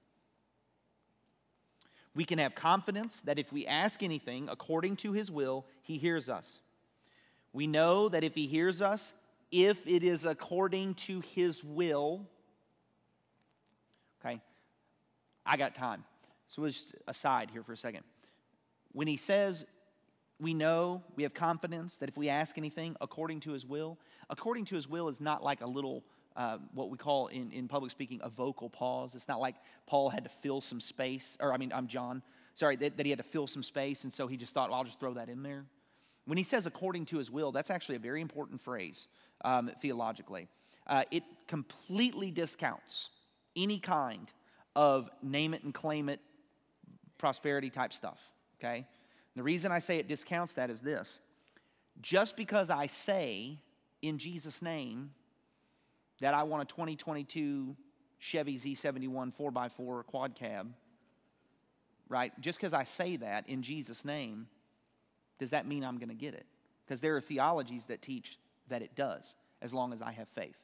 We can have confidence that if we ask anything according to his will, he hears us. We know that if he hears us, if it is according to his will, okay, I got time. So we'll just aside here for a second. When he says, we know, we have confidence that if we ask anything according to his will, according to his will is not like a little, uh, what we call in, in public speaking, a vocal pause. It's not like Paul had to fill some space, or I mean, I'm John, sorry, that, that he had to fill some space, and so he just thought, well, I'll just throw that in there. When he says according to his will, that's actually a very important phrase um, theologically. Uh, it completely discounts any kind of name it and claim it prosperity type stuff okay? The reason I say it discounts that is this just because I say in Jesus' name that I want a 2022 Chevy Z71 4x4 quad cab, right? Just because I say that in Jesus' name, does that mean I'm going to get it? Because there are theologies that teach that it does, as long as I have faith.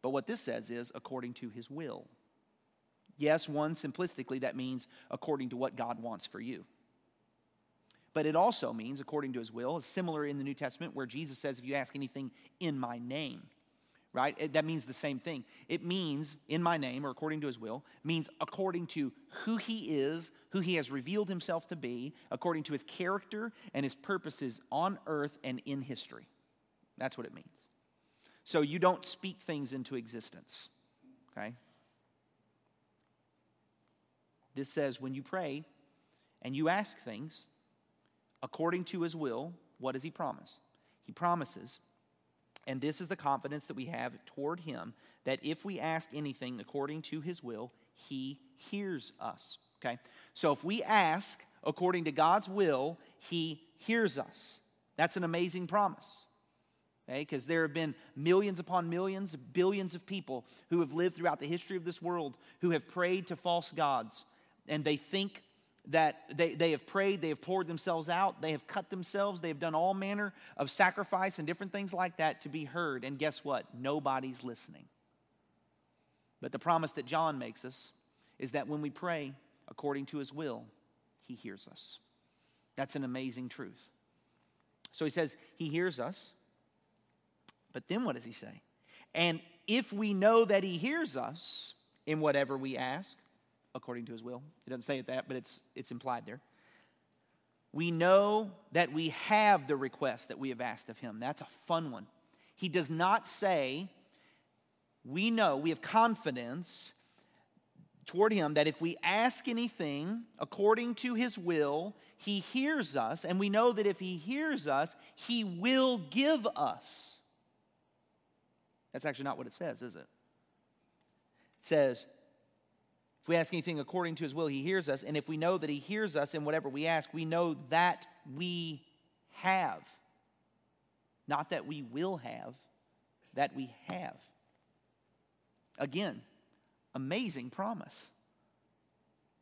But what this says is according to his will. Yes, one, simplistically, that means according to what God wants for you. But it also means, according to his will, similar in the New Testament where Jesus says, if you ask anything in my name, right? It, that means the same thing. It means in my name, or according to his will, means according to who he is, who he has revealed himself to be, according to his character and his purposes on earth and in history. That's what it means. So you don't speak things into existence, okay? This says when you pray and you ask things according to his will, what does he promise? He promises, and this is the confidence that we have toward him, that if we ask anything according to his will, he hears us. Okay? So if we ask according to God's will, he hears us. That's an amazing promise. Okay? Because there have been millions upon millions, billions of people who have lived throughout the history of this world who have prayed to false gods and they think that they, they have prayed, they have poured themselves out, they have cut themselves, they have done all manner of sacrifice and different things like that to be heard. And guess what? Nobody's listening. But the promise that John makes us is that when we pray according to his will, he hears us. That's an amazing truth. So he says, He hears us. But then what does he say? And if we know that he hears us in whatever we ask, according to his will. It doesn't say it that, but it's, it's implied there. We know that we have the request that we have asked of him. That's a fun one. He does not say, we know, we have confidence toward him that if we ask anything according to his will, he hears us, and we know that if he hears us, he will give us. That's actually not what it says, is it? It says, if we ask anything according to his will, he hears us. And if we know that he hears us in whatever we ask, we know that we have. Not that we will have, that we have. Again, amazing promise.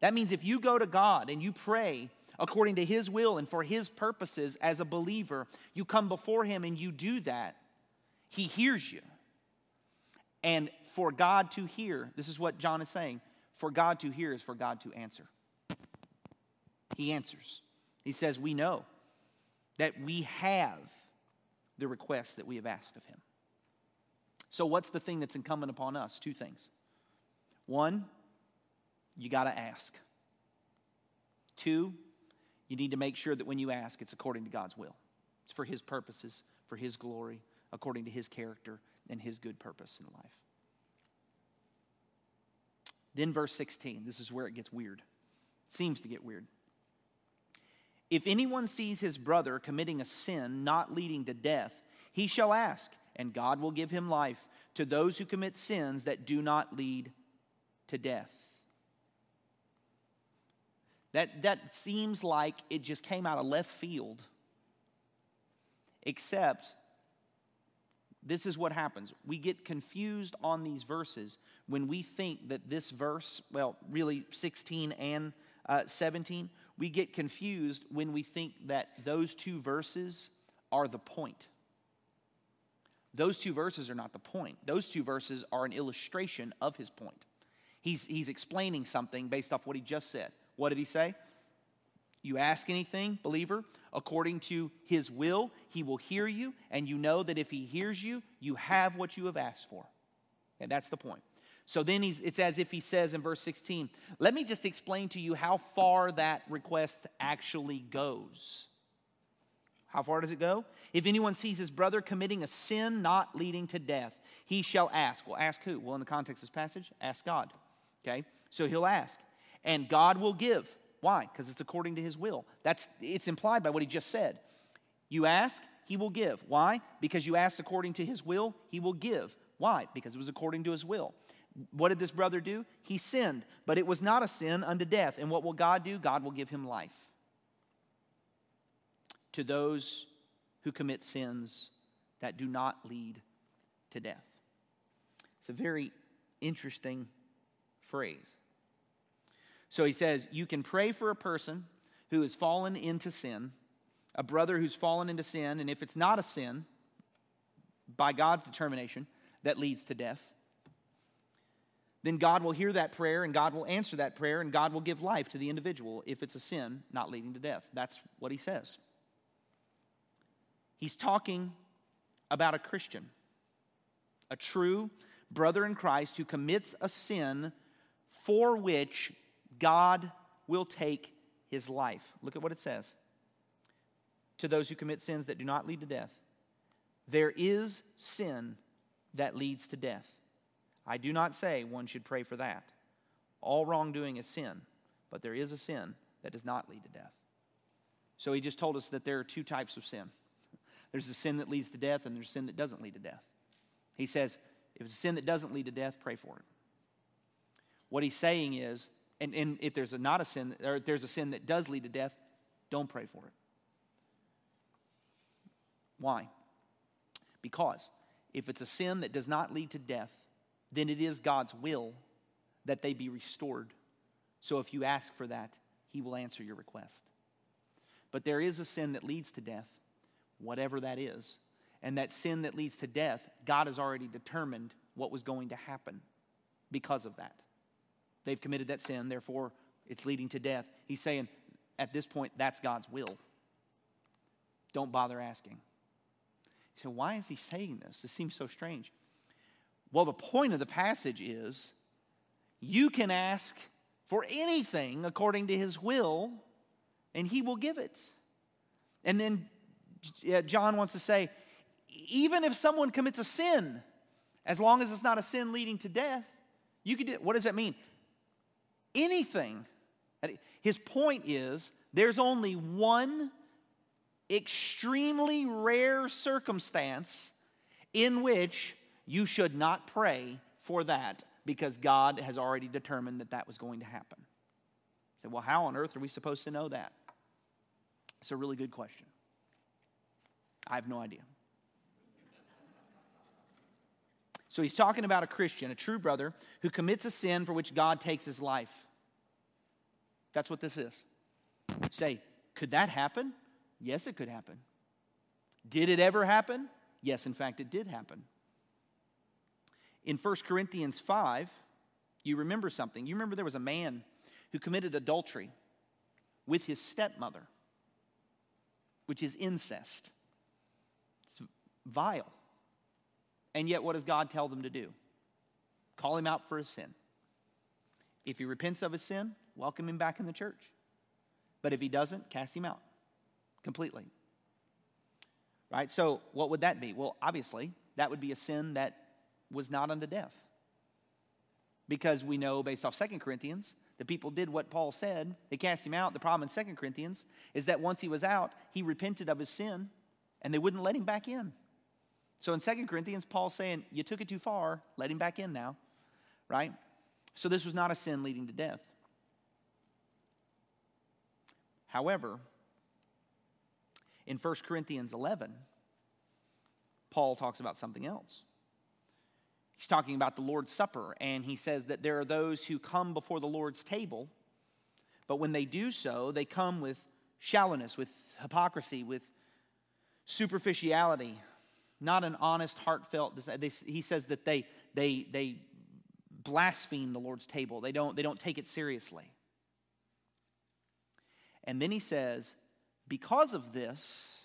That means if you go to God and you pray according to his will and for his purposes as a believer, you come before him and you do that, he hears you. And for God to hear, this is what John is saying for God to hear is for God to answer. He answers. He says, We know that we have the request that we have asked of Him. So, what's the thing that's incumbent upon us? Two things. One, you got to ask. Two, you need to make sure that when you ask, it's according to God's will. It's for His purposes, for His glory, according to His character and His good purpose in life. Then, verse 16, this is where it gets weird. It seems to get weird. If anyone sees his brother committing a sin not leading to death, he shall ask, and God will give him life to those who commit sins that do not lead to death. That, that seems like it just came out of left field, except this is what happens. We get confused on these verses when we think that this verse, well, really 16 and uh, 17, we get confused when we think that those two verses are the point. Those two verses are not the point. Those two verses are an illustration of his point. He's, he's explaining something based off what he just said. What did he say? You ask anything, believer, according to his will, he will hear you, and you know that if he hears you, you have what you have asked for. And that's the point. So then he's, it's as if he says in verse 16, let me just explain to you how far that request actually goes. How far does it go? If anyone sees his brother committing a sin not leading to death, he shall ask. Well, ask who? Well, in the context of this passage, ask God. Okay? So he'll ask. And God will give. Why? Because it's according to his will. That's it's implied by what he just said. You ask, he will give. Why? Because you asked according to his will, he will give. Why? Because it was according to his will. What did this brother do? He sinned, but it was not a sin unto death. And what will God do? God will give him life. To those who commit sins that do not lead to death. It's a very interesting phrase. So he says, You can pray for a person who has fallen into sin, a brother who's fallen into sin, and if it's not a sin, by God's determination, that leads to death, then God will hear that prayer and God will answer that prayer and God will give life to the individual if it's a sin not leading to death. That's what he says. He's talking about a Christian, a true brother in Christ who commits a sin for which God will take his life. Look at what it says. To those who commit sins that do not lead to death, there is sin that leads to death. I do not say one should pray for that. All wrongdoing is sin, but there is a sin that does not lead to death. So he just told us that there are two types of sin there's a sin that leads to death, and there's a sin that doesn't lead to death. He says, if it's a sin that doesn't lead to death, pray for it. What he's saying is, and, and if there's a not a sin, or if there's a sin that does lead to death, don't pray for it. Why? Because if it's a sin that does not lead to death, then it is God's will that they be restored. So if you ask for that, He will answer your request. But there is a sin that leads to death, whatever that is. And that sin that leads to death, God has already determined what was going to happen because of that. They've committed that sin, therefore it's leading to death. He's saying, at this point, that's God's will. Don't bother asking. So, why is he saying this? This seems so strange. Well, the point of the passage is you can ask for anything according to his will, and he will give it. And then uh, John wants to say, even if someone commits a sin, as long as it's not a sin leading to death, you could do what does that mean? Anything. His point is there's only one extremely rare circumstance in which you should not pray for that because God has already determined that that was going to happen. So, well, how on earth are we supposed to know that? It's a really good question. I have no idea. So he's talking about a Christian, a true brother, who commits a sin for which God takes his life. That's what this is. Say, could that happen? Yes, it could happen. Did it ever happen? Yes, in fact, it did happen. In 1 Corinthians 5, you remember something. You remember there was a man who committed adultery with his stepmother, which is incest. It's vile. And yet, what does God tell them to do? Call him out for his sin. If he repents of his sin, welcome him back in the church. But if he doesn't, cast him out completely. Right? So, what would that be? Well, obviously, that would be a sin that was not unto death. Because we know, based off Second Corinthians, the people did what Paul said. They cast him out. The problem in Second Corinthians is that once he was out, he repented of his sin and they wouldn't let him back in. So in Second Corinthians, Paul's saying, You took it too far, let him back in now. Right? So this was not a sin leading to death. However, in 1 Corinthians 11, Paul talks about something else. He's talking about the Lord's Supper, and he says that there are those who come before the Lord's table, But when they do so, they come with shallowness, with hypocrisy, with superficiality, not an honest, heartfelt. He says that they, they, they blaspheme the Lord's table. They don't, they don't take it seriously. And then he says, because of this,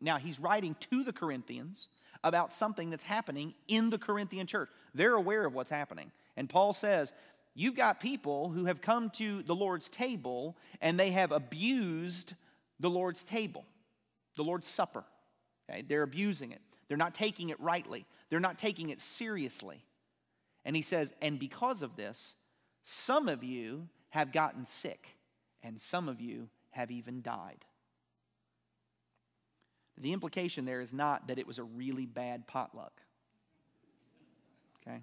now he's writing to the Corinthians about something that's happening in the Corinthian church. They're aware of what's happening. And Paul says, You've got people who have come to the Lord's table and they have abused the Lord's table, the Lord's supper. Okay? They're abusing it. They're not taking it rightly, they're not taking it seriously. And he says, And because of this, some of you have gotten sick, and some of you have even died. The implication there is not that it was a really bad potluck. Okay?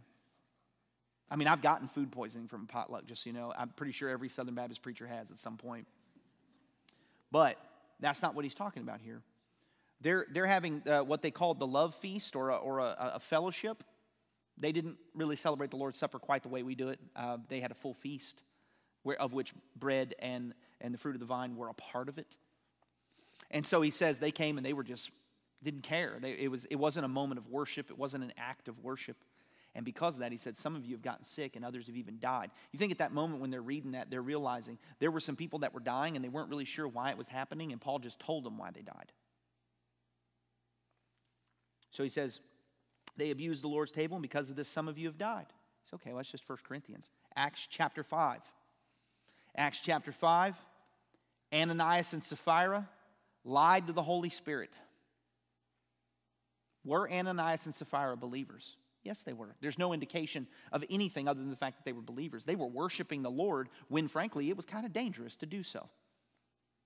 I mean, I've gotten food poisoning from a potluck, just so you know. I'm pretty sure every Southern Baptist preacher has at some point. But that's not what he's talking about here. They're, they're having uh, what they called the love feast or, a, or a, a, fellowship. They didn't really celebrate the Lord's Supper quite the way we do it. Uh, they had a full feast, where, of which bread and, and the fruit of the vine were a part of it. And so he says they came and they were just, didn't care. They, it, was, it wasn't a moment of worship, it wasn't an act of worship. And because of that, he said, some of you have gotten sick and others have even died. You think at that moment when they're reading that, they're realizing there were some people that were dying and they weren't really sure why it was happening, and Paul just told them why they died. So he says, they abused the Lord's table, and because of this, some of you have died. It's okay, well, that's just 1 Corinthians. Acts chapter 5. Acts chapter 5, Ananias and Sapphira lied to the Holy Spirit. Were Ananias and Sapphira believers? Yes, they were. There's no indication of anything other than the fact that they were believers. They were worshiping the Lord when, frankly, it was kind of dangerous to do so.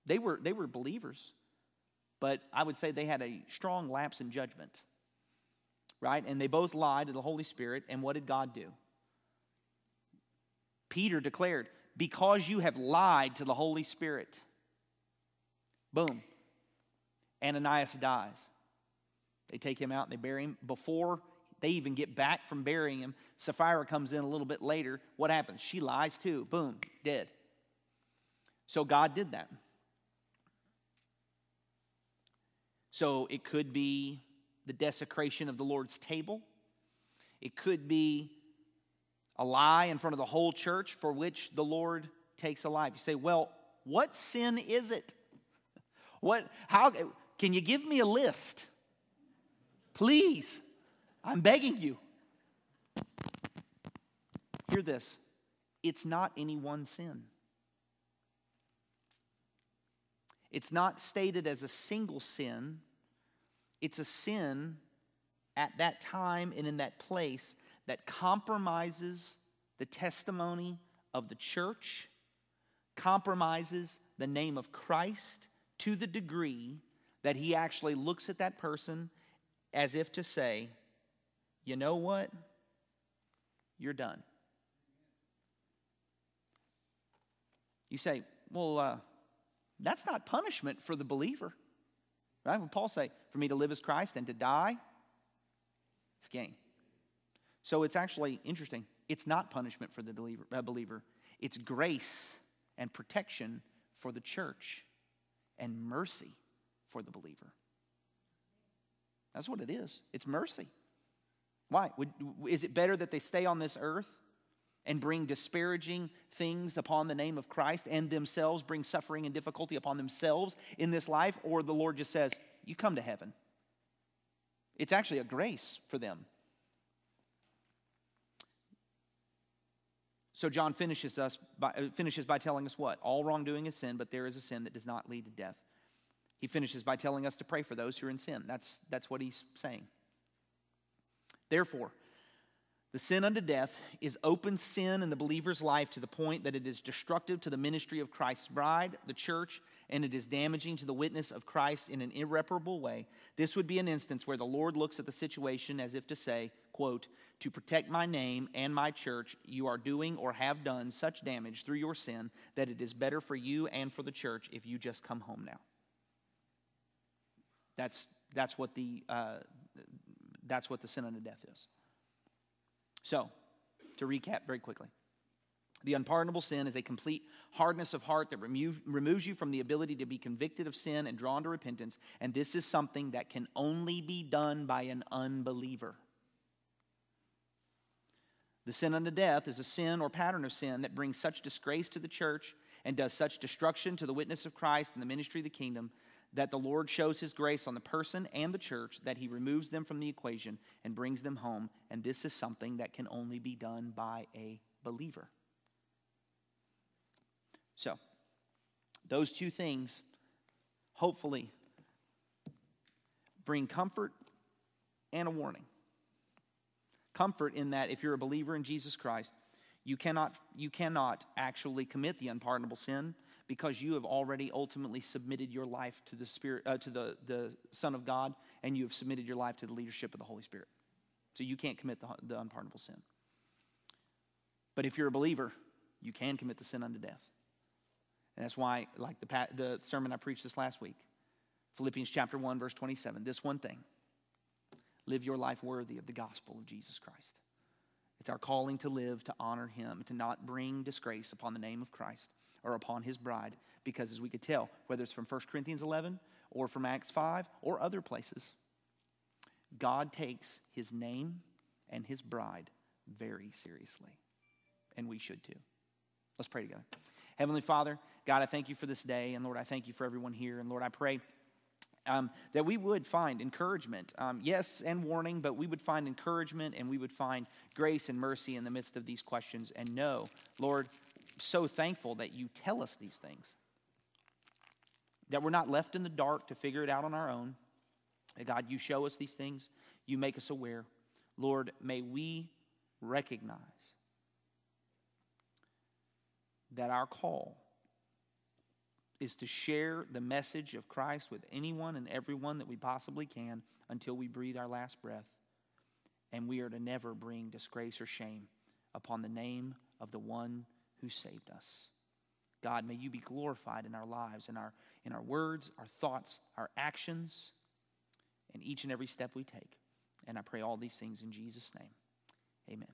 They were, they were believers, but I would say they had a strong lapse in judgment, right? And they both lied to the Holy Spirit, and what did God do? Peter declared, Because you have lied to the Holy Spirit, boom, Ananias dies. They take him out and they bury him. Before they even get back from burying him, Sapphira comes in a little bit later. What happens? She lies too. Boom, dead. So God did that. So it could be the desecration of the Lord's table. It could be a lie in front of the whole church for which the Lord takes a life. You say, well, what sin is it? What, how, can you give me a list? Please. I'm begging you. Hear this it's not any one sin. It's not stated as a single sin, it's a sin at that time and in that place that compromises the testimony of the church, compromises the name of Christ to the degree that he actually looks at that person as if to say, you know what? You're done. You say, well, uh, that's not punishment for the believer. Right? When Paul say, for me to live as Christ and to die, it's gain. So it's actually interesting. It's not punishment for the believer, uh, believer. It's grace and protection for the church and mercy for the believer. That's what it is. It's mercy. Why? Would, is it better that they stay on this earth and bring disparaging things upon the name of Christ and themselves bring suffering and difficulty upon themselves in this life? Or the Lord just says, You come to heaven? It's actually a grace for them. So John finishes us by, uh, finishes by telling us what? All wrongdoing is sin, but there is a sin that does not lead to death. He finishes by telling us to pray for those who are in sin. That's, that's what he's saying. Therefore, the sin unto death is open sin in the believer's life to the point that it is destructive to the ministry of Christ's bride, the church, and it is damaging to the witness of Christ in an irreparable way. This would be an instance where the Lord looks at the situation as if to say, quote, To protect my name and my church, you are doing or have done such damage through your sin that it is better for you and for the church if you just come home now. That's, that's, what the, uh, that's what the sin unto death is. So, to recap very quickly The unpardonable sin is a complete hardness of heart that remo- removes you from the ability to be convicted of sin and drawn to repentance. And this is something that can only be done by an unbeliever. The sin unto death is a sin or pattern of sin that brings such disgrace to the church and does such destruction to the witness of Christ and the ministry of the kingdom that the Lord shows his grace on the person and the church, that he removes them from the equation and brings them home. And this is something that can only be done by a believer. So, those two things hopefully bring comfort and a warning. Comfort in that if you're a believer in Jesus Christ, you cannot, you cannot actually commit the unpardonable sin because you have already ultimately submitted your life to the Spirit, uh, to the, the Son of God, and you have submitted your life to the leadership of the Holy Spirit. So you can't commit the, the unpardonable sin. But if you're a believer, you can commit the sin unto death. And that's why, like the, the sermon I preached this last week, Philippians chapter 1, verse 27, this one thing live your life worthy of the gospel of Jesus Christ. It's our calling to live, to honor him, to not bring disgrace upon the name of Christ or upon his bride. Because as we could tell, whether it's from 1 Corinthians 11 or from Acts 5 or other places, God takes his name and his bride very seriously. And we should too. Let's pray together. Heavenly Father, God, I thank you for this day. And Lord, I thank you for everyone here. And Lord, I pray. Um, that we would find encouragement. Um, yes, and warning, but we would find encouragement and we would find grace and mercy in the midst of these questions. And know, Lord, so thankful that you tell us these things, that we're not left in the dark to figure it out on our own. God, you show us these things, you make us aware. Lord, may we recognize that our call is to share the message of Christ with anyone and everyone that we possibly can until we breathe our last breath. And we are to never bring disgrace or shame upon the name of the one who saved us. God, may you be glorified in our lives, in our, in our words, our thoughts, our actions, and each and every step we take. And I pray all these things in Jesus' name. Amen.